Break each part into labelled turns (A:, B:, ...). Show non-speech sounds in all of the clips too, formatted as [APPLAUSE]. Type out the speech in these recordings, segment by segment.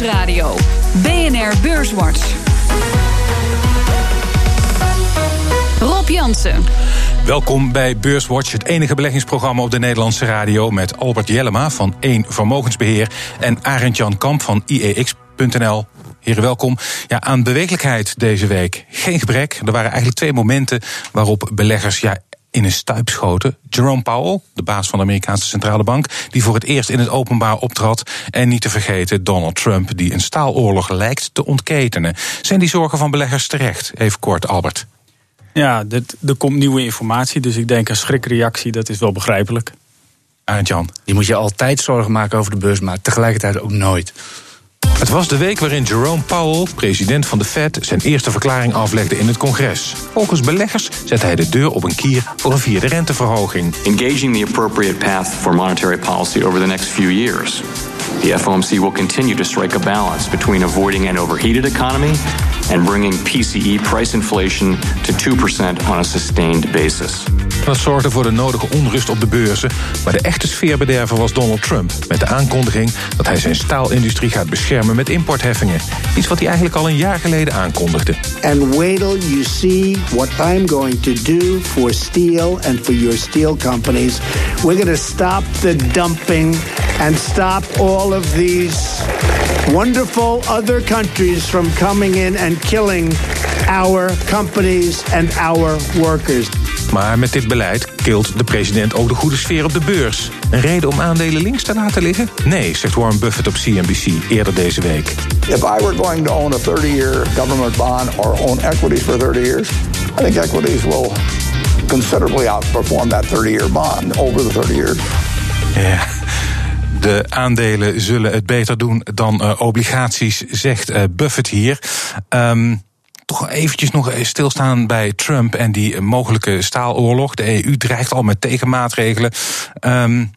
A: Nieuwsradio. BNR Beurswatch. Rob Jansen.
B: Welkom bij Beurswatch, het enige beleggingsprogramma op de Nederlandse radio... met Albert Jellema van 1 Vermogensbeheer en Arend Jan Kamp van IEX.nl. Heren, welkom. Ja, aan bewegelijkheid deze week geen gebrek. Er waren eigenlijk twee momenten waarop beleggers ja, in een stuip schoten. Jerome Powell, de baas van de Amerikaanse Centrale Bank, die voor het eerst in het openbaar optrad. En niet te vergeten Donald Trump, die een staaloorlog lijkt te ontketenen. Zijn die zorgen van beleggers terecht? Even kort, Albert.
C: Ja, dit, er komt nieuwe informatie, dus ik denk een schrikreactie, dat is wel begrijpelijk.
B: Arend Jan.
D: Je moet je altijd zorgen maken over de beurs, maar tegelijkertijd ook nooit.
B: Het was de week waarin Jerome Powell, president van de Fed, zijn eerste verklaring aflegde in het congres. Volgens beleggers zet hij de deur op een kier voor een vierde renteverhoging.
E: Engaging the appropriate path for monetary policy over the next few years. The FOMC will continue to strike a balance between avoiding an overheated economy and bringing PCE price inflation to 2% on a sustained basis.
B: Dat zorgde voor de nodige onrust op de beurzen. Maar de echte sfeerbederver was Donald Trump. Met de aankondiging dat hij zijn staalindustrie gaat beschermen met importheffingen. Iets wat hij eigenlijk al een jaar geleden aankondigde.
F: And wait till you see what I'm going to do for steel and for your steel companies. We're going to stop the dumping and stop all of these wonderful other countries from coming in and killing our companies and our workers.
B: Maar met dit beleid kilt de president ook de goede sfeer op de beurs. Een reden om aandelen links te laten liggen? Nee, zegt Warren Buffett op CNBC eerder deze week.
G: If I were going to own a 30-year government bond or own equities for 30 years, I think equities will considerably outperform that 30-year bond over the 30 years.
B: Ja. De aandelen zullen het beter doen dan uh, obligaties, zegt uh, Buffett hier. Um, toch eventjes nog stilstaan bij Trump en die mogelijke staaloorlog. De EU dreigt al met tegenmaatregelen. Um,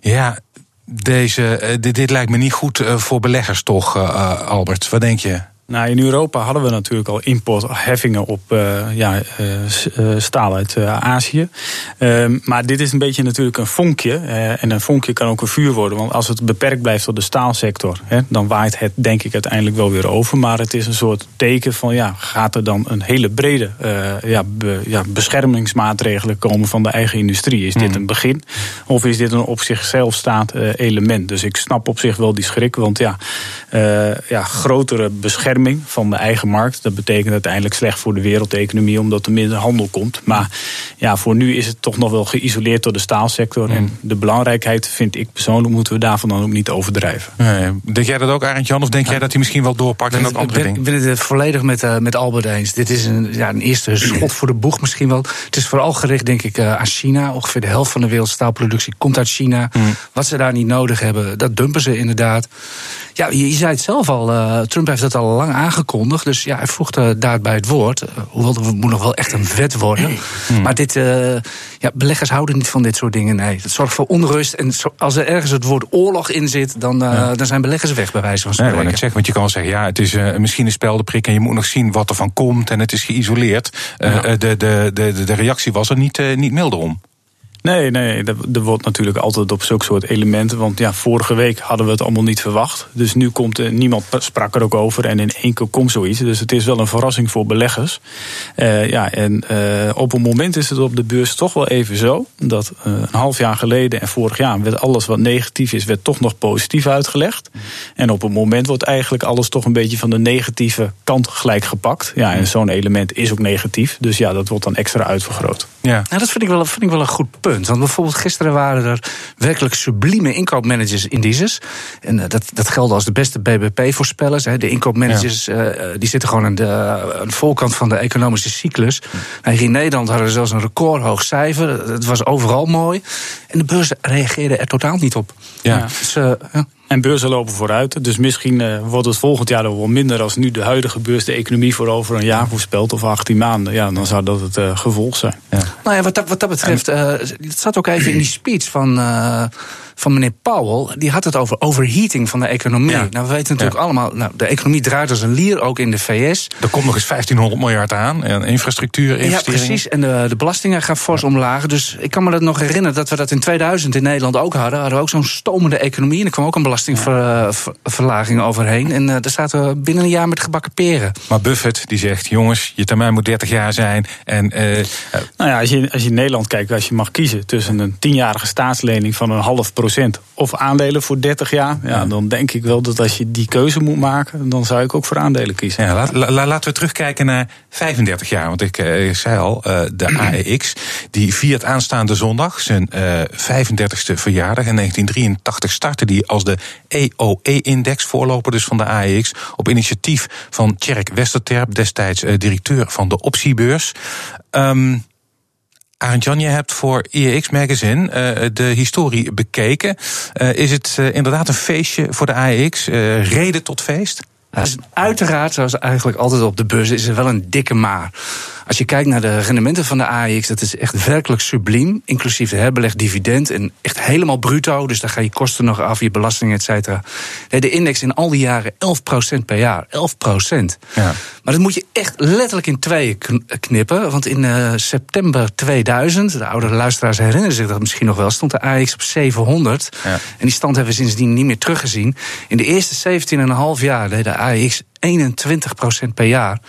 B: ja, deze, dit, dit, lijkt me niet goed voor beleggers, toch, Albert? Wat denk je?
C: Nou, in Europa hadden we natuurlijk al importheffingen op uh, ja, uh, staal uit uh, Azië. Ehm, maar dit is een beetje natuurlijk een vonkje. en een vonkje kan ook een vuur worden. Want als het beperkt blijft tot de staalsector, hè, dan waait het denk ik uiteindelijk wel weer over. Maar het is een soort teken van ja, gaat er dan een hele brede ja, be, ja, beschermingsmaatregelen komen van de eigen industrie? Is dit
B: Mhm.
C: een begin? Of is dit een op zichzelf staand element? Dus ik snap op zich wel die schrik. Want ja, ja grotere bescherming van de eigen markt. Dat betekent uiteindelijk slecht voor de wereldeconomie, omdat er minder handel komt. Maar ja, voor nu is het toch nog wel geïsoleerd door de staalsector.
B: Mm.
C: En de belangrijkheid, vind ik persoonlijk, moeten we daarvan dan ook niet overdrijven.
B: Nee, denk jij dat ook, Arend Jan? Of denk jij dat hij misschien wel doorpakt en dat andere
D: ik ben,
B: ding?
D: ik ben het volledig met, uh, met Albert eens. Dit is een, ja, een eerste schot voor de boeg misschien wel. Het is vooral gericht, denk ik, uh, aan China. Ongeveer de helft van de wereldstaalproductie komt uit China.
B: Mm.
D: Wat ze daar niet nodig hebben, dat dumpen ze inderdaad. Ja, je, zei het zelf al, uh, Trump heeft dat al lang aangekondigd. Dus ja, hij voegde daarbij het woord. Uh, hoewel het moet nog wel echt een wet worden.
B: Mm.
D: Maar dit, uh, ja, beleggers houden niet van dit soort dingen. Nee, het zorgt voor onrust. En als er ergens het woord oorlog in zit, dan, ja. dan zijn beleggers weg, bij wijze van spreken.
B: Nee, ik zeggen, want je kan wel zeggen, ja, het is misschien een speldenprik en je moet nog zien wat er van komt en het is geïsoleerd. Ja. de, de, de, de reactie was er niet, niet milder om.
C: Nee, nee, er wordt natuurlijk altijd op zulke soort elementen. Want ja, vorige week hadden we het allemaal niet verwacht. Dus nu komt er, niemand sprak er ook over. En in één keer komt zoiets. Dus het is wel een verrassing voor beleggers. Uh, ja, en uh, op een moment is het op de beurs toch wel even zo. Dat uh, een half jaar geleden en vorig jaar werd alles wat negatief is, werd toch nog positief uitgelegd. En op een moment wordt eigenlijk alles toch een beetje van de negatieve kant gelijk gepakt. Ja, en zo'n element is ook negatief. Dus ja, dat wordt dan extra uitvergroot.
D: Ja. Nou, dat vind ik wel, vind ik wel een goed punt. Want bijvoorbeeld gisteren waren er werkelijk sublieme inkoopmanagers indices. En uh, dat, dat geldt als de beste BBP-voorspellers. De inkoopmanagers ja. uh, die zitten gewoon aan de, aan de voorkant van de economische cyclus. Hier in Nederland hadden we zelfs een recordhoog cijfer. Het was overal mooi. En de beurs reageerde er totaal niet op.
C: Ja. Dus, ja. En beurzen lopen vooruit. Dus misschien uh, wordt het volgend jaar wel minder als nu de huidige beurs de economie voor over een jaar voorspelt of 18 maanden. Ja, dan zou dat het uh, gevolg zijn.
D: Ja. Nou ja, wat dat, wat dat betreft, uh, het zat ook even in die speech van. Van meneer Powell, die had het over overheating van de economie.
B: Ja.
D: Nou, we weten natuurlijk
B: Ja.
D: allemaal, nou, de economie draait als een lier, ook in de VS.
B: Er komt nog eens 1500 miljard aan. En infrastructuur,
D: Ja,
B: investeringen.
D: precies. En de, de belastingen gaan fors omlaag. Dus ik kan me dat nog herinneren dat we dat in 2000 in Nederland ook hadden. Hadden we ook zo'n stomende economie. En er kwam ook een belastingverlaging overheen. En eh, daar zaten we binnen een jaar met gebakken peren.
B: Maar Buffett die zegt, jongens, je termijn moet 30 jaar zijn. En eh, eh,
C: Nou ja, als je, als je in Nederland kijkt, als je mag kiezen tussen een tienjarige staatslening van een half procent of aandelen voor 30 jaar, ja, dan denk ik wel dat als je die keuze moet maken, dan zou ik ook voor aandelen kiezen.
B: ja, laat, la- la- laten we terugkijken naar 35 jaar. Want ik, eh, ik zei al, eh, de [CLEARS THROAT] AEX die viert aanstaande zondag zijn eh 35ste verjaardag. In 1983 startte die als de EOE-index, voorloper dus van de AEX, op initiatief van Tjerk Westerterp, destijds eh, directeur van de optiebeurs. Ehm Arend Jan, je hebt voor IEX Magazine eh, de historie bekeken. Eh, is het eh, inderdaad een feestje voor de AEX? Reden tot feest?
D: Is uiteraard, zoals eigenlijk altijd op de beurs, is er wel een dikke maar. Als je kijkt naar de rendementen van de AEX, dat is echt werkelijk subliem. Inclusief de herbelegd dividend en echt helemaal bruto. Dus daar gaan je kosten nog af, je belastingen, et cetera. De index in al die jaren 11% per jaar. 11%.
B: Ja.
D: Maar dat moet je echt letterlijk in tweeën kn- knippen. Want in eh, september 2000, de oudere luisteraars herinneren zich dat misschien nog wel, stond de AX op 700.
B: Ja.
D: En die stand hebben we sindsdien niet meer teruggezien. In de eerste 17,5 jaar deed de AX 21% per jaar.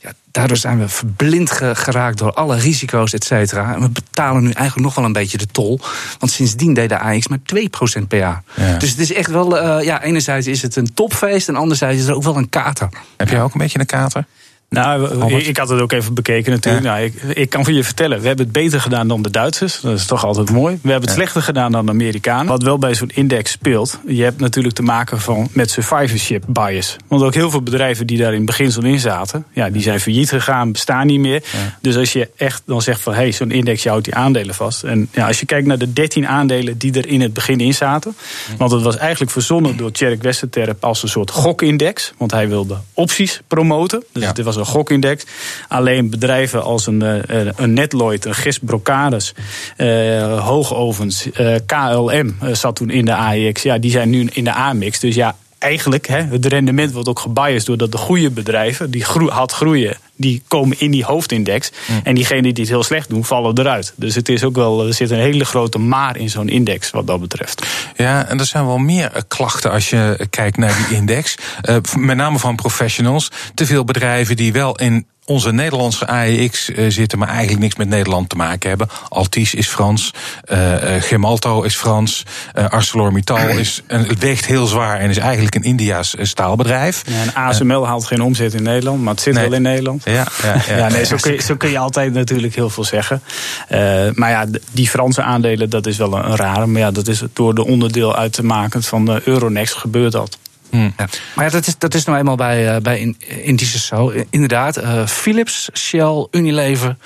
D: Ja, daardoor zijn we verblind ge- geraakt door alle risico's, et cetera. En we betalen nu eigenlijk nog wel een beetje de tol. Want sindsdien deed de AX maar 2% per jaar.
B: Ja.
D: Dus het is echt wel, eh, ja, enerzijds is het een topfeest... en anderzijds is er ook wel een kater.
B: Heb jij ook een beetje een kater?
C: Nou, ik, ik had het ook even bekeken natuurlijk. Nou, ik, ik kan voor je vertellen, we hebben het beter gedaan dan de Duitsers. Dat is toch altijd mooi. We hebben het slechter gedaan dan de Amerikanen. Wat wel bij zo'n index speelt, je hebt natuurlijk te maken van, met survivorship bias. Want ook heel veel bedrijven die daar in het beginsel in zaten, ja, die zijn failliet gegaan, bestaan niet meer. Dus als je echt dan zegt van, hé, hey, zo'n index, je houdt die aandelen vast. En ja, als je kijkt naar de 13 aandelen die er in het begin in zaten. Want het was eigenlijk verzonnen door Tjerk Westerterp als een soort gokindex. Want hij wilde opties promoten. Dus
B: Ja.
C: het was gokindex. Alleen bedrijven als een, eh, een Netloid, een Gist Brocades, eh, Hoogovens, eh, KLM eh, zat toen in de AEX. Ja, die zijn nu in de AMIX. Dus ja, eigenlijk, hè, het rendement wordt ook gebiased doordat de goede bedrijven, die groe- hard groeien, die komen in die hoofdindex. En diegenen die het heel slecht doen, vallen eruit. Dus het is ook wel, er zit een hele grote maar in zo'n index wat dat betreft.
B: Ja, en er zijn wel meer eh, klachten als je kijkt naar die index. Eh, met name van professionals. Te veel bedrijven die wel in onze Nederlandse AEX eh, zitten, maar eigenlijk niks met Nederland te maken hebben. Altis is Frans, eh, Gemalto is Frans, eh ArcelorMittal is, en het weegt heel zwaar en is eigenlijk een Indiaas eh, staalbedrijf.
C: Ja, en ASML haalt geen omzet in Nederland, maar het zit
B: Nee.
C: wel in Nederland.
B: Ja, ja, ja. [LAUGHS]
C: Ja, nee, zo kun, je, zo kun je altijd natuurlijk heel veel zeggen. Maar ja, die Franse aandelen, dat is wel een, een rare. Maar ja, dat is door de onderdeel uit te maken van de Euronext gebeurt dat.
B: Hm.
D: Ja. Maar ja, dat is, dat is nou eenmaal bij, eh, bij in- indices zo. Inderdaad, eh, Philips, Shell, Unilever,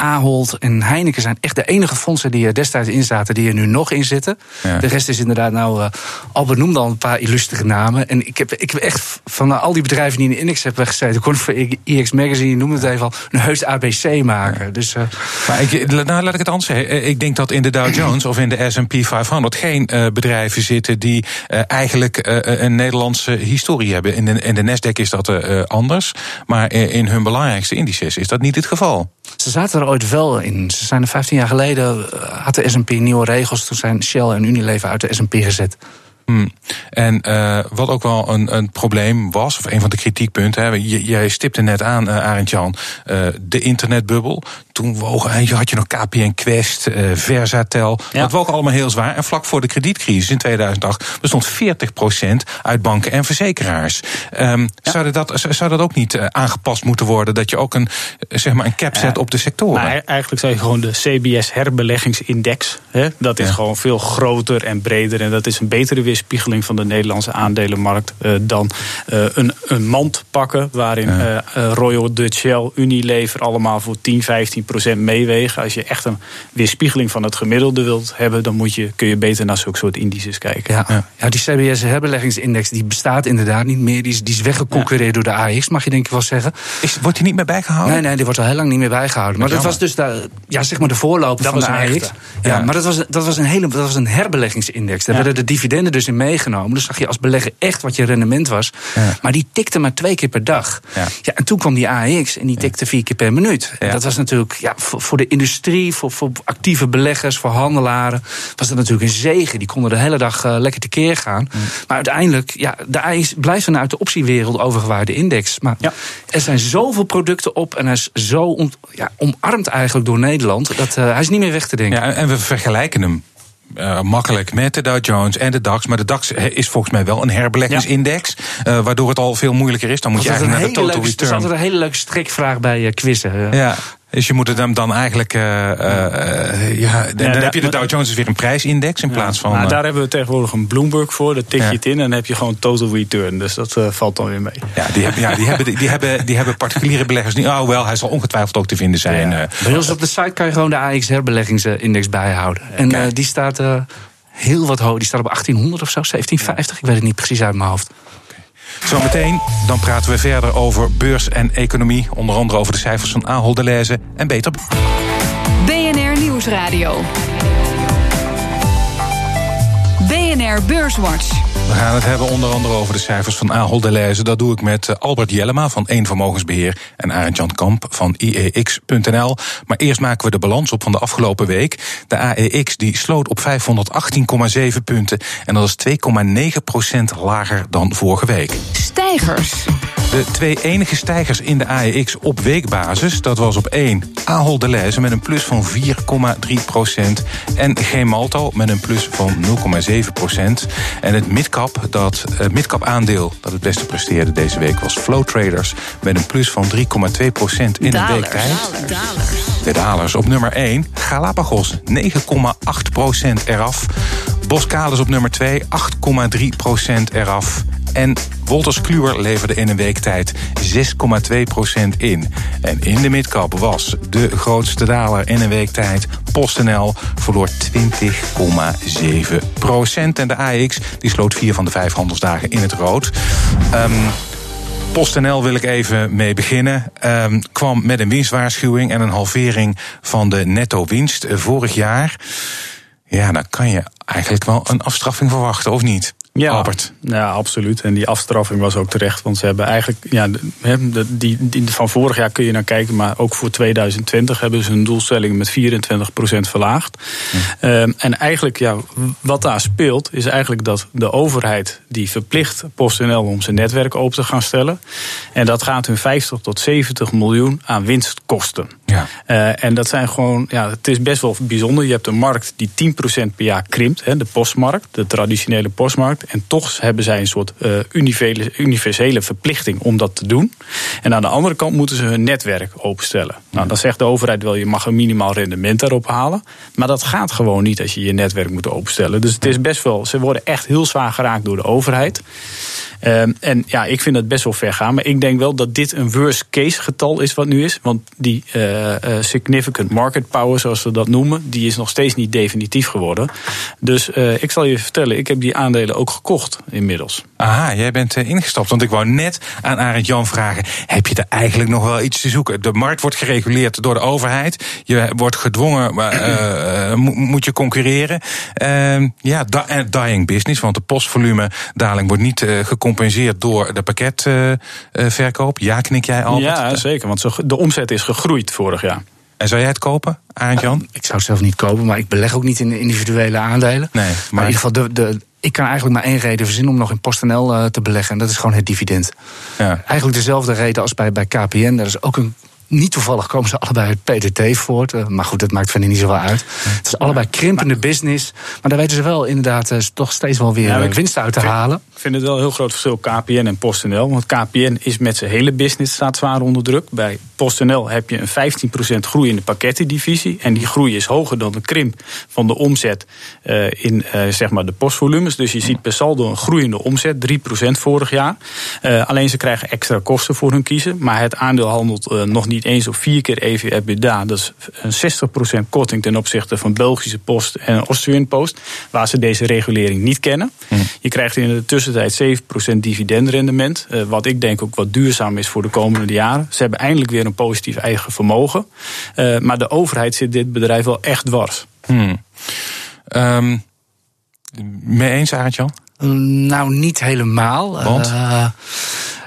D: Ahold en Heineken zijn echt de enige fondsen die er destijds in zaten, die er nu nog in zitten.
B: Ja.
D: De rest is inderdaad nou, uh, Albert noemde al een paar illustere namen. En ik heb, ik heb echt van uh, al die bedrijven die in de index hebben gezeten, ik kon voor IX Magazine, noemde het even al, een heus ABC maken. Dus, uh,
B: Maar ik, nou, laat ik het anders zeggen. Ik denk dat in de Dow Jones of in de S&P 500 geen bedrijven zitten die eigenlijk een Nederlandse historie hebben. In de, in de Nasdaq is dat anders, maar in hun belangrijkste indices is dat niet het geval.
D: Ze zaten er ooit wel in. Ze zijn er 15 jaar geleden, had de S&P nieuwe regels. Toen zijn Shell en Unilever uit de S&P gezet.
B: Hmm. En uh, wat ook wel een, een, probleem was, of een van de kritiekpunten, hè, jij stipte net aan, uh, Arend Jan, uh, de internetbubbel. Toen wogen, had je nog KPN Quest, uh, Versatel. Ja. Dat woog allemaal heel zwaar. En vlak voor de kredietcrisis in 2008 bestond 40% uit banken en verzekeraars. Um, ja. zou, dat, zou dat ook niet aangepast moeten worden? Dat je ook een, zeg maar een cap zet op de sectoren?
C: Nou, eigenlijk zou je gewoon de CBS herbeleggingsindex. Hè, dat is ja. gewoon veel groter en breder. En dat is een betere weerspiegeling van de Nederlandse aandelenmarkt uh, dan uh, een, een mand pakken waarin ja. uh, Royal Dutch Shell, Unilever allemaal voor 10, 15 10% meewegen. Als je echt een weerspiegeling van het gemiddelde wilt hebben, dan moet je, kun je beter naar zulke soort indices kijken.
D: Ja, ja. die CBS herbelegingsindex die bestaat inderdaad niet meer. Die is, die is weggeconcureerd door de AX, mag je denk ik wel zeggen.
B: Is, wordt die niet meer bijgehouden?
D: Nee, nee, die wordt al heel lang niet meer bijgehouden. Maar dat was dus de, ja, zeg maar de voorloper
C: Dat
D: van
C: was
D: de AX. Ja,
B: Ja.
D: maar dat was, dat, was een hele, dat was een herbelegingsindex. Daar
C: Ja.
D: werden de dividenden dus in meegenomen. Dus zag je als belegger echt wat je rendement was.
B: Ja.
D: Maar die tikte maar twee keer per dag.
B: Ja.
D: Ja, en toen kwam die AX en die tikte vier keer per minuut. En dat was natuurlijk ja, voor, voor de industrie, voor, voor actieve beleggers, voor handelaren... was dat natuurlijk een zegen. Die konden de hele dag eh, lekker tekeer gaan. Maar uiteindelijk, ja, de AX blijft dan uit de optiewereld overgewaarde index. Maar er zijn zoveel producten op en hij is zo ja, omarmd eigenlijk door Nederland... dat eh, hij is niet meer weg te denken.
B: Ja, en we vergelijken hem eh, makkelijk met de Dow Jones en de DAX. Maar de DAX is volgens mij wel een herbeleggingsindex. eh, waardoor het al veel moeilijker is. Dan moet je
D: dat
B: eigenlijk naar de total
D: leuke,
B: return.
D: altijd een hele leuke strikvraag bij eh, quizzen.
B: Ja. Dus je moet het hem dan eigenlijk. eh, eh, eh, ja, dan heb je de Dow Jones is weer een prijsindex in plaats van.
C: Maar daar hebben we tegenwoordig een Bloomberg voor. Daar tik je
B: Ja.
C: het in en dan heb je gewoon total return. Dus dat valt dan weer mee.
B: ja, die hebben, ja, die hebben, die hebben, die hebben particuliere beleggers niet. Oh, wel, hij zal ongetwijfeld ook te vinden zijn. eh.
D: Bij ons op de site kan je gewoon de AX herbelegingsindex bijhouden. En eh, die staat eh, heel wat hoog. Die staat op 1800 of zo, 1750. Ik weet het niet precies uit mijn hoofd.
B: Zometeen dan praten we verder over beurs en economie. Onder andere over de cijfers van Ahold Delhaize en Beter.
A: BNR Nieuwsradio. BNR Beurswatch.
B: We gaan het hebben onder andere over de cijfers van Ahold Delhaize. Dat doe ik met eh, Albert Jellema van Eén Vermogensbeheer... en Arend Jan Kamp van IEX.nl. Maar eerst maken we de balans op van de afgelopen week. De AEX die sloot op 518,7 punten... en dat is 2,9% lager dan vorige week.
A: Stijgers.
B: De twee enige stijgers in de AEX op weekbasis, dat was op 1 Ahold Delhaize met een plus van 4,3 procent en Gemalto met een plus van 0,7 procent. En het midcap, dat het midcap aandeel dat het beste presteerde deze week was Flow Traders met een plus van 3,2 procent in een week tijd. De dalers op nummer 1, Galapagos 9,8 procent eraf. Boskalis op nummer 2, 8,3 procent eraf. En Wolters Kluwer leverde in een week tijd 6,2% in. En in de midcap was de grootste daler in een week tijd. PostNL verloor 20,7%. En de AX die sloot vier van de vijf handelsdagen in het rood. Ehm, PostNL wil ik even mee beginnen. Ehm, kwam met een winstwaarschuwing en een halvering van de netto winst eh, vorig jaar. Ja, dan kan je eigenlijk wel een afstraffing verwachten, of niet?
C: Ja,
B: Albert.
C: ja, absoluut. En die afstraffing was ook terecht. Want ze hebben eigenlijk, ja, de- hè, de- die, die van vorig jaar kun je naar kijken. Maar ook voor 2020 hebben ze hun doelstellingen met 24% verlaagd. Ehm, en eigenlijk, ja, wat daar speelt, is eigenlijk dat de overheid die verplicht PostNL om zijn netwerk open te gaan stellen. En dat gaat hun 50 tot 70 miljoen aan winst kosten.
B: Ja.
C: Eh, en dat zijn gewoon, ja, het is best wel bijzonder. Je hebt een markt die 10% per jaar krimpt, hè, de postmarkt, de traditionele postmarkt. En toch hebben zij een soort eh, universele, universele verplichting om dat te doen. En aan de andere kant moeten ze hun netwerk openstellen. Nou, dan zegt de overheid wel, je mag een minimaal rendement daarop halen. Maar dat gaat gewoon niet als je je netwerk moet openstellen. Dus het is best wel, ze worden echt heel zwaar geraakt door de overheid. Ehm, en ja, ik vind dat best wel ver gaan. Maar ik denk wel dat dit een worst case getal is wat nu is. Want die eh, eh, significant market power, zoals we dat noemen, die is nog steeds niet definitief geworden. Dus eh, ik zal je vertellen, ik heb die aandelen ook gekocht inmiddels.
B: Aha, jij bent eh, ingestapt. Want ik wou net aan Arend Jan vragen: heb je er eigenlijk nog wel iets te zoeken? De markt wordt gereguleerd door de overheid. Je wordt gedwongen, eh, eh, mo- moet je concurreren. Ehm, ja, dying business, want de postvolumedaling wordt niet eh, gecompenseerd door de pakketverkoop. ja, knik jij al?
C: Ja, zeker. Want de omzet is gegroeid vorig jaar.
B: En zou jij het kopen, Arend Jan?
D: Ik zou het zelf niet kopen, maar ik beleg ook niet in individuele aandelen.
B: Nee,
D: maar,
B: maar-
D: in ieder geval, de, de, ik kan eigenlijk maar één reden verzinnen om nog in PostNL eh, te beleggen. En dat is gewoon het dividend.
B: Ja.
D: Eigenlijk dezelfde reden als bij, bij KPN. Dat is ook een. Niet toevallig komen ze allebei uit PDT voort. eh, Maar goed, dat maakt verder niet zoveel uit. Het is allebei krimpende business. Maar daar weten ze wel inderdaad eh, toch steeds wel weer
C: maar
D: eh, winst uit te
C: vind-
D: halen.
C: Ik vind het wel een heel groot verschil KPN en PostNL. Want KPN is met zijn hele business staat zwaar onder druk. Bij PostNL heb je een 15% groei in de pakkettendivisie. En die groei is hoger dan de krimp van de omzet in zeg maar de postvolumes. Dus je ziet per saldo een groeiende omzet, 3% vorig jaar. Alleen ze krijgen extra kosten voor hun kiezen. Maar het aandeel handelt nog niet niet eens op vier keer EV-EBITDA. Dat is een 60% korting ten opzichte van Belgische Post en Austrian Post, waar ze deze regulering niet kennen. Hm. Je krijgt in de tussentijd 7% dividendrendement, uh, wat ik denk ook wat duurzaam is voor de komende jaren. Ze hebben eindelijk weer een positief eigen vermogen. Uh, maar de overheid zit dit bedrijf wel echt dwars.
B: Hm. Um, mee eens, Arjan?
D: Nou, niet helemaal.
B: Want? Uh,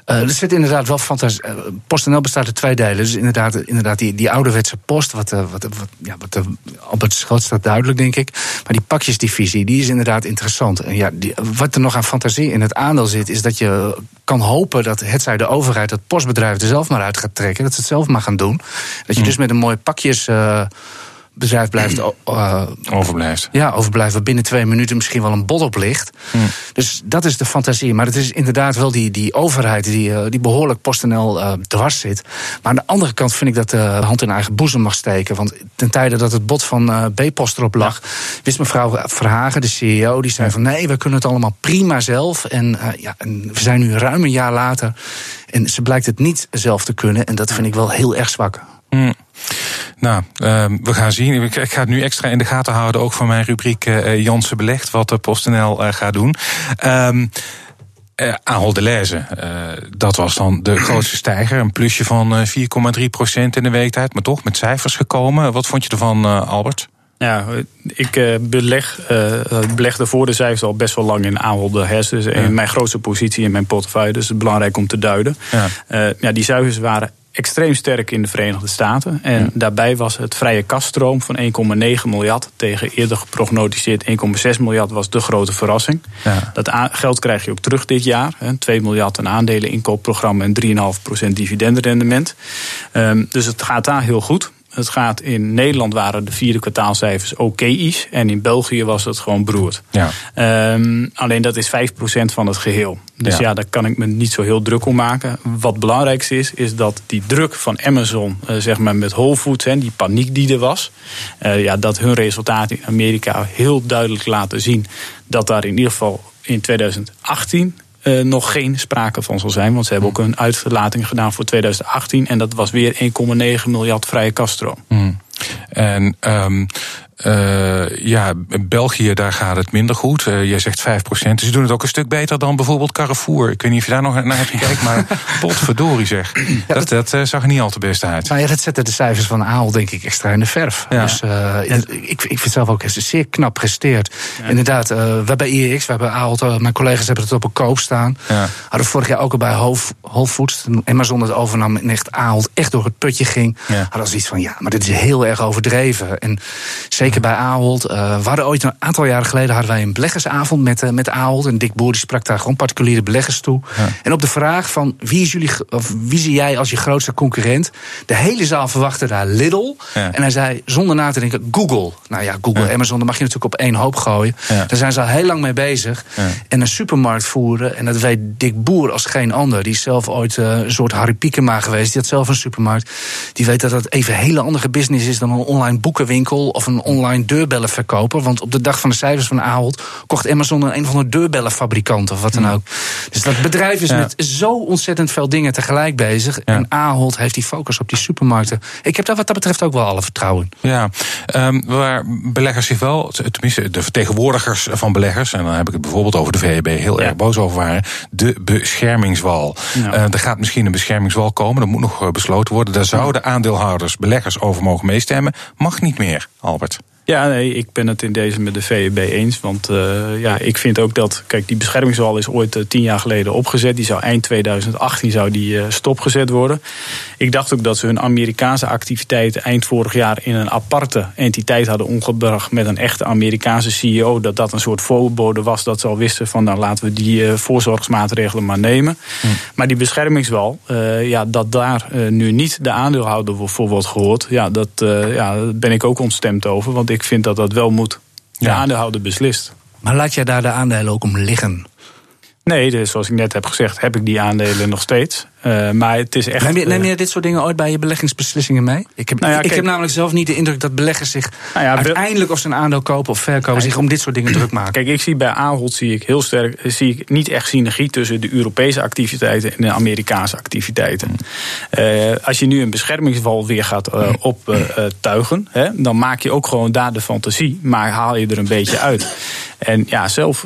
D: uh, er zit inderdaad wel fantasie. Uh, PostNL bestaat uit twee delen. Dus inderdaad, inderdaad die, die ouderwetse post, wat, uh, wat, wat, ja, wat op het schot staat duidelijk, denk ik. Maar die pakjesdivisie, die is inderdaad interessant. En ja, die, wat er nog aan fantasie in het aandeel zit, is dat je kan hopen dat het zij de overheid, het postbedrijf er zelf maar uit gaat trekken. Dat ze het zelf maar gaan doen. Dat je hmm. dus met een mooi pakjes bedrijf blijft uh, [CLEARS THROAT]
B: overblijft.
D: Ja, overblijft. Wat binnen twee minuten misschien wel een bot op ligt. Hm. Dus dat is de fantasie. Maar het is inderdaad wel die, die overheid die, uh, die behoorlijk PostNL uh, dwars zit. Maar aan de andere kant vind ik dat de hand in eigen boezem mag steken. Want ten tijde dat het bot van B-Post erop lag, wist mevrouw Verhagen, de CEO, die zei van nee, we kunnen het allemaal prima zelf. En, ja, en we zijn nu ruim een jaar later. En ze blijkt het niet zelf te kunnen. En dat vind ik wel heel erg zwak.
B: Hm. Nou, uh, we gaan zien. Ik, ga het nu extra in de gaten houden, ook van mijn rubriek uh, Jansen Belegt, wat de PostNL uh, gaat doen. Um, uh, Ahold Deleuze, uh, dat was dan de [CLEARS THROAT] grootste stijger. Een plusje van 4,3 procent in de weektijd, maar toch met cijfers gekomen. Wat vond je ervan, Albert?
C: Ja, ik beleg, belegde voor de cijfers al best wel lang in Ahold Delhaize. Dus ja. mijn grootste positie in mijn portefeuille. Dus het is belangrijk om te duiden. Ja, ja die cijfers waren extreem sterk in de Verenigde Staten. En daarbij was het vrije kaststroom van 1,9 miljard tegen eerder geprognoticeerd 1,6 miljard was de grote verrassing. Ja. Dat geld krijg je ook terug dit jaar. Hè, 2 miljard aan aandelen inkoopprogramma en 3,5% dividendrendement. Um, dus het gaat daar heel goed. Het gaat in Nederland waren de vierde kwartaalcijfers oké's. En in België was het gewoon beroerd. Ja. Um, alleen dat is 5% van het geheel. Dus ja. daar kan ik me niet zo heel druk om maken. Wat belangrijkste is, is dat die druk van Amazon, uh, zeg maar met Whole Foods, hè, die paniek die er was, uh, ja, dat hun resultaten in Amerika heel duidelijk laten zien dat daar in ieder geval in 2018 uh, nog geen sprake van zal zijn. Want ze hebben ook een uitlating gedaan voor 2018. En dat was weer 1,9 miljard vrije kaststroom.
B: Mm. En um, uh, ja, België, daar gaat het minder goed. Uh, jij zegt 5 procent. Dus ze doen het ook een stuk beter dan bijvoorbeeld Carrefour. Ik weet niet of je daar nog naar hebt gekeken, maar [LAUGHS] potverdorie zeg. Ja, dat, dat uh, zag er niet al te best uit.
D: Nou ja, dat zetten de cijfers van Aal denk ik extra in de verf. Ja. Dus ik, ik vind het zelf ook zeer knap gesteerd. Inderdaad, we bij IEX, we hebben Aal, mijn collega's hebben het op een koop staan. Hadden vorig jaar ook al bij Whole Foods, Amazon het overnam en echt Aal echt door het putje ging. Hadden ze iets van, ja, maar dit is heel erg overdreven. En zeker bij Ahold. Uh, we hadden ooit een aantal jaren geleden hadden wij een beleggersavond met, uh, met Ahold. En Dick Boer die sprak daar gewoon particuliere beleggers toe. Ja. En op de vraag van wie, is jullie, of wie zie jij als je grootste concurrent? De hele zaal verwachtte daar Lidl. Ja. En hij zei zonder na te denken Google. Nou ja, Google, ja. Amazon, dan mag je natuurlijk op één hoop gooien. Daar zijn ze al heel lang mee bezig. En een supermarkt voeren. En dat weet Dick Boer als geen ander. Die is zelf ooit uh, een soort Harry Piekema geweest. Die had zelf een supermarkt. Die weet dat dat even een hele andere business is dan een online boekenwinkel of een online deurbellenverkoper. Want op de dag van de cijfers van Ahold kocht Amazon een van de deurbellenfabrikant of wat dan ook. Dus dat bedrijf is ja. met zo ontzettend veel dingen tegelijk bezig. Ja. En Ahold heeft die focus op die supermarkten. Ik heb daar wat dat betreft ook wel alle vertrouwen
B: in. Ja, um, waar beleggers zich wel, tenminste de vertegenwoordigers van beleggers, en dan heb ik het bijvoorbeeld over de VEB, heel ja. erg boos over waren, de beschermingswal. Uh, er gaat misschien een beschermingswal komen, dat moet nog besloten worden. Daar zouden aandeelhouders, beleggers over mogen meestemmen. Mag niet meer, Albert.
C: Ja, nee, ik ben het in deze met de VEB eens. Want uh, ja, ik vind ook dat, kijk, die beschermingswal is ooit uh, tien jaar geleden opgezet. Die zou eind 2018 zou die uh, stopgezet worden. Ik dacht ook dat ze hun Amerikaanse activiteiten eind vorig jaar in een aparte entiteit hadden omgebracht met een echte Amerikaanse CEO. Dat dat een soort voorbode was dat ze al wisten van nou laten we die voorzorgsmaatregelen maar nemen. Hm. Maar die beschermingswal, ja, dat daar nu niet de aandeelhouder voor wordt gehoord, ja, dat, ja, daar ben ik ook ontstemd over. Want ik vind dat dat wel moet. De ja. aandeelhouder beslist.
D: Maar laat jij daar de aandelen ook om liggen?
C: Nee, dus zoals ik net heb gezegd, heb ik die aandelen nog steeds. Uh, maar het is echt.
D: Neem je, neem je, dit soort dingen ooit bij je beleggingsbeslissingen mee? Ik heb, nou ja, ik kijk, heb namelijk zelf niet de indruk dat beleggers zich nou ja, uiteindelijk of ze een aandeel kopen of verkopen, zich om dit soort dingen druk maken.
C: Kijk, ik zie bij Ahold zie ik heel sterk, zie ik niet echt synergie tussen de Europese activiteiten en de Amerikaanse activiteiten. Uh, als je nu een beschermingswal weer gaat uh, optuigen, dan maak je ook gewoon daar de fantasie, maar haal je er een beetje uit. En ja, zelf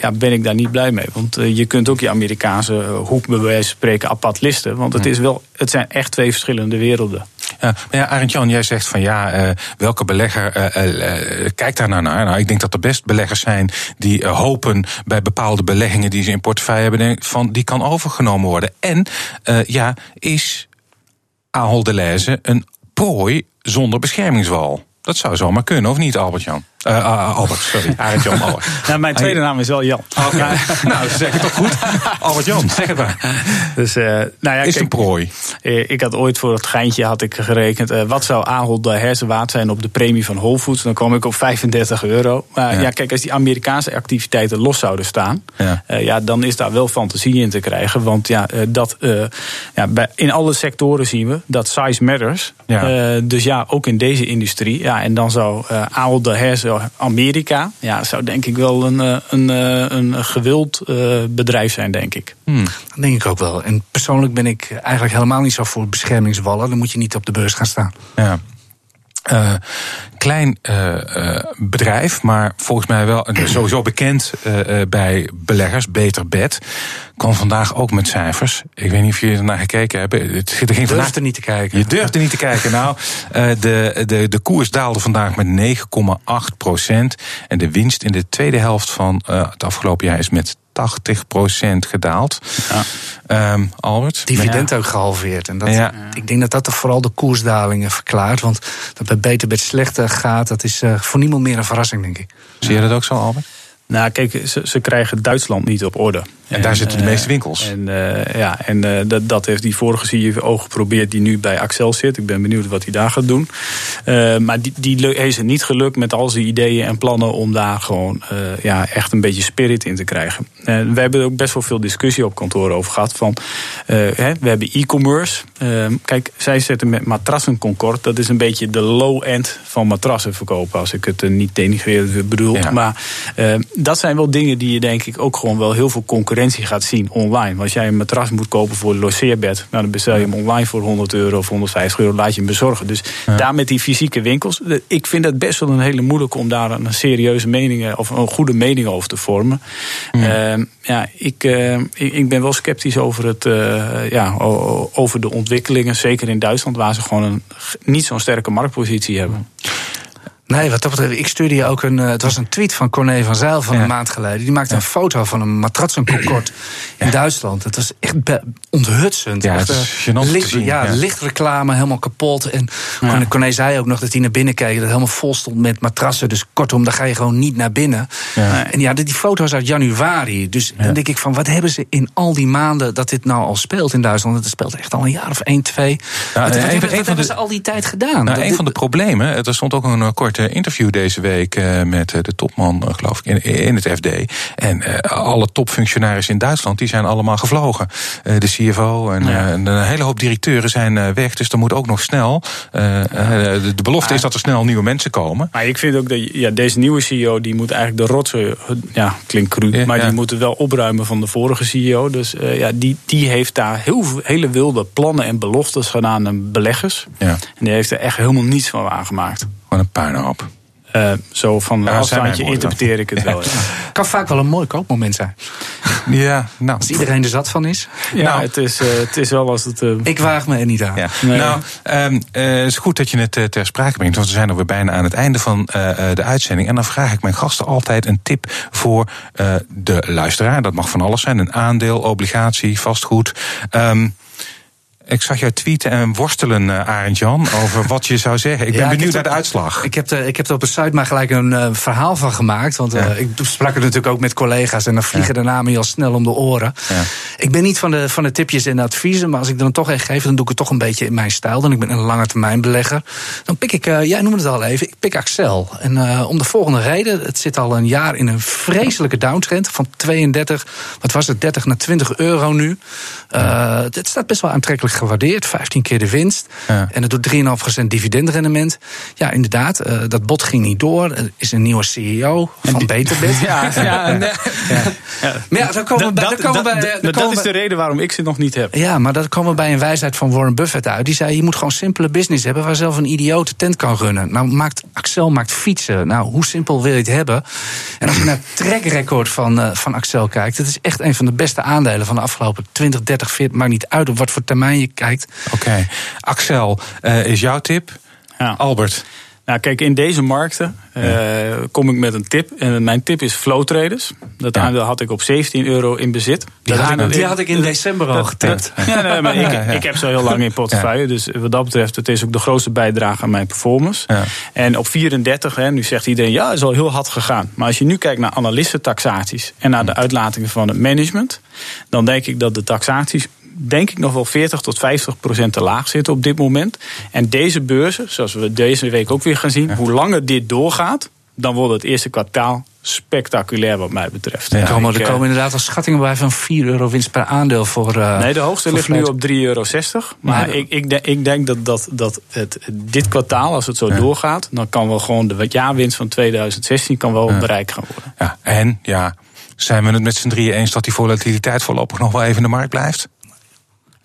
C: ja, ben ik daar niet blij mee. Want je kunt ook je Amerikaanse hoek bij wijze van spreken apart listen. Want het, is wel, het zijn echt twee verschillende werelden.
B: Ja, maar ja, Arend Jan, jij zegt van ja, uh, welke belegger uh, kijkt daar nou naar? Nou, ik denk dat er best beleggers zijn die hopen bij bepaalde beleggingen die ze in portefeuille hebben, van die kan overgenomen worden. En ja, is Ahold Deleuze een prooi zonder beschermingswal? Dat zou zomaar kunnen, of niet, Albert-Jan? Uh, Albert, sorry. [LAUGHS] Arend Jan Albert. [LAUGHS]
C: nou, mijn tweede naam is wel Jan.
B: Okay. [LAUGHS] nou, zeg het toch goed. Albert Jan, zeg het maar.
C: Dus, uh, nou ja,
B: is kijk, een prooi?
C: Ik had ooit voor het geintje had ik gerekend... Uh, wat zou Ahold de hersenwaard zijn op de premie van Whole Foods? Dan kwam ik op 35 euro. Maar ja. ja kijk, als die Amerikaanse activiteiten los zouden staan... Ja. ja, dan is daar wel fantasie in te krijgen. Want ja, dat, ja, bij, in alle sectoren zien we dat size matters. Ja. dus ja, ook in deze industrie. Ja, en dan zou Ahold de hersen Amerika, ja, zou denk ik wel een, eh, een, eh, een gewild eh, bedrijf zijn, denk ik.
D: Hmm. Dat denk ik ook wel. En persoonlijk ben ik eigenlijk helemaal niet zo voor beschermingswallen. Dan moet je niet op de beurs gaan staan.
B: Ja. Uh, klein uh, uh, bedrijf, maar volgens mij wel sowieso bekend bij beleggers, Beter Bed. Kwam vandaag ook met cijfers. Ik weet niet of jullie er naar gekeken hebben.
D: Het er geen vandaag... er niet te kijken.
B: Je durft er niet te kijken. Nou, de, de, de koers daalde vandaag met 9,8 procent. En de winst in de tweede helft van het afgelopen jaar is met 80% gedaald. Ja. Um, Albert?
D: Dividend ook gehalveerd. En dat, ja. Ik denk dat dat vooral de koersdalingen verklaart. Want dat bij Beter bij slechter gaat, dat is uh, voor niemand meer een verrassing, denk ik.
B: Zie je dat ook zo, Albert?
C: Nou, kijk, ze, ze krijgen Duitsland niet op orde.
B: En, daar zitten de eh, meeste winkels.
C: En, uh, ja, en uh, dat, dat heeft die vorige CEO geprobeerd, die nu bij Axel zit. Ik ben benieuwd wat hij daar gaat doen. Maar die, die heeft het niet gelukt met al zijn ideeën en plannen om daar gewoon ja, echt een beetje spirit in te krijgen. we hebben er ook best wel veel discussie op kantoor over gehad. Van, hè, we hebben e-commerce. kijk, zij zetten met matrassen Concord. Dat is een beetje de low-end van matrassen verkopen. Als ik het niet denigrerend bedoel. Ja. Maar dat zijn wel dingen die je denk ik ook gewoon wel heel veel concurrentie gaat zien online. Als jij een matras moet kopen voor een logeerbed, nou, dan bestel je hem online voor 100 euro of 150 euro, laat je hem bezorgen. Dus daar met die fysieke winkels, ik vind het best wel een hele moeilijke om daar een serieuze mening of een goede mening over te vormen. Ja, uh, ja ik, uh, ik, ik, ben wel sceptisch over, het, uh, ja, over de ontwikkelingen, zeker in Duitsland, waar ze gewoon een, niet zo'n sterke marktpositie hebben.
D: Nee, wat dat betreft, ik stuurde ook een. Eh, het was een tweet van Corné van Zijl van een maand geleden. Die maakte een foto van een matratsenconcort in Duitsland. Het was echt onthutsend.
B: Ja,
D: echt,
B: het uh, licht,
D: ja, lichtreclame, helemaal kapot. En. Corné zei ook nog dat hij naar binnen keek. Dat het helemaal vol stond met matrassen. Dus kortom, daar ga je gewoon niet naar binnen. En ja, die foto's uit januari. Dus dan denk ik van, wat hebben ze in al die maanden dat dit nou al speelt in Duitsland? Het speelt echt al een jaar of één, twee. wat, wat, hebben, ze al die tijd gedaan?
B: Nou, een van de problemen, er stond ook een kort interview deze week eh, met eh, de topman, eh, geloof ik, in, het FD. En alle topfunctionarissen in Duitsland, die zijn allemaal gevlogen. de CFO en een hele hoop directeuren zijn weg. Dus er moet ook nog snel. de, belofte is dat er snel nieuwe mensen komen.
C: Maar ik vind ook dat ja, deze nieuwe CEO, die moet eigenlijk de rotsen. Ja, klinkt cru, maar die moeten wel opruimen van de vorige CEO. Dus ja, die, die heeft daar heel, hele wilde plannen en beloftes gedaan aan beleggers. Ja. En die heeft er echt helemaal niets van aangemaakt.
B: Gewoon een puinhoop.
C: Uh, zo van ja, afstandje interpreteer ik het wel. [LAUGHS] Ja.
D: Kan vaak wel een mooi koopmoment zijn.
B: Ja, nou.
D: Als iedereen er zat van is.
C: Ja, nou. het, is, uh, het is wel als het. Uh...
D: Ik waag me er niet aan.
B: Ja. Nee. Nou, um, het is goed dat je het ter sprake brengt, want we zijn alweer bijna aan het einde van de uitzending. En dan vraag ik mijn gasten altijd een tip voor de luisteraar. Dat mag van alles zijn: een aandeel, obligatie, vastgoed. Um, ik zag jou tweeten en worstelen, uh, Arend Jan, over [LAUGHS] wat je zou zeggen. Ik ben benieuwd naar de uitslag.
D: Ik heb, de, ik heb er op de site maar gelijk een uh, verhaal van gemaakt. Want uh, ik sprak er natuurlijk ook met collega's en dan vliegen de namen heel snel om de oren. Ja. Ik ben niet van de, van de tipjes en de adviezen, maar als ik dan toch echt geef, dan doe ik het toch een beetje in mijn stijl. Dan ik ben een lange termijn belegger. Dan pik ik, jij noemde het al even, ik pik Axel. En om de volgende reden, het zit al een jaar in een vreselijke downtrend van 32, wat was het, 30 naar 20 euro nu. Het staat best wel aantrekkelijk gewaardeerd, 15 keer de winst. Ja. En het doet 3,5% dividendrendement. Ja, inderdaad, dat bod ging niet door. Er is een nieuwe CEO van die, Beterbed. [LAUGHS]
C: Ja, ja, ja, [LAUGHS]
D: ja. Maar ja, dan komen we bij. Komen
C: dat,
D: bij,
C: dat, dat is de reden waarom ik ze nog niet heb.
D: Ja, maar dat komen we bij een wijsheid van Warren Buffett uit. Die zei: je moet gewoon simpele business hebben waar zelf een idiote tent kan runnen. Nou, maakt, Axel maakt fietsen. Nou, hoe simpel wil je het hebben? En als je naar het trackrecord van, uh, van Axel kijkt, het is echt een van de beste aandelen van de afgelopen 20, 30, 40, maakt niet uit op wat voor termijn je kijkt.
B: Oké, okay. Axel, uh, is jouw tip?
C: Ja.
B: Albert.
C: Nou, kijk, in deze markten uh, kom ik met een tip. En mijn tip is flow traders. Dat ja. aandeel had ik op 17 euro in bezit.
D: Die, had ik, die had ik in december al getipt.
C: Ja, nee, maar [LAUGHS] ik, ik heb ze heel lang in [LAUGHS] portefeuille. Dus wat dat betreft, het is ook de grootste bijdrage aan mijn performance. En op 34, hè, nu zegt iedereen, ja, is al heel hard gegaan. Maar als je nu kijkt naar analistentaxaties en naar de uitlatingen van het management, dan denk ik dat de taxaties denk ik nog wel 40 tot 50 procent te laag zitten op dit moment. En deze beurzen, zoals we deze week ook weer gaan zien, hoe langer dit doorgaat, dan wordt het eerste kwartaal spectaculair wat mij betreft.
D: Ja, er, komen, er komen inderdaad al schattingen bij van 4 euro winst per aandeel voor. Uh,
C: nee, de hoogste ligt nu op 3,60 euro. Maar ik, ik, denk, ik denk dat, dat, dat het, dit kwartaal, als het zo ja. doorgaat, dan kan wel gewoon de jaarwinst van 2016 kan wel ja. bereikt gaan worden.
B: Ja, en ja, zijn we het met z'n drieën eens dat die volatiliteit voorlopig nog wel even in de markt blijft?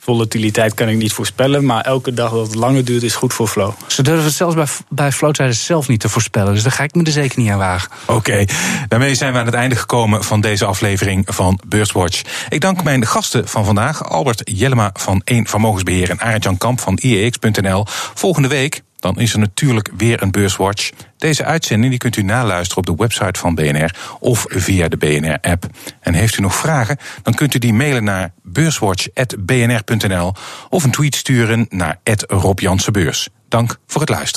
C: Volatiliteit kan ik niet voorspellen, maar elke dag dat het langer duurt is goed voor flow.
D: Ze durven het zelfs bij, bij flowtraders zelf niet te voorspellen, dus daar ga ik me er zeker niet aan wagen.
B: Oké, okay. daarmee zijn we aan het einde gekomen van deze aflevering van Beurswatch. Ik dank mijn gasten van vandaag, Albert Jellema van 1 Vermogensbeheer en Arend-Jan Kamp van IEX.nl. Volgende week dan is er natuurlijk weer een Beurswatch. Deze uitzending die kunt u naluisteren op de website van BNR of via de BNR-app. En heeft u nog vragen, dan kunt u die mailen naar beurswatch.bnr.nl of een tweet sturen naar Rob Dank voor het luisteren.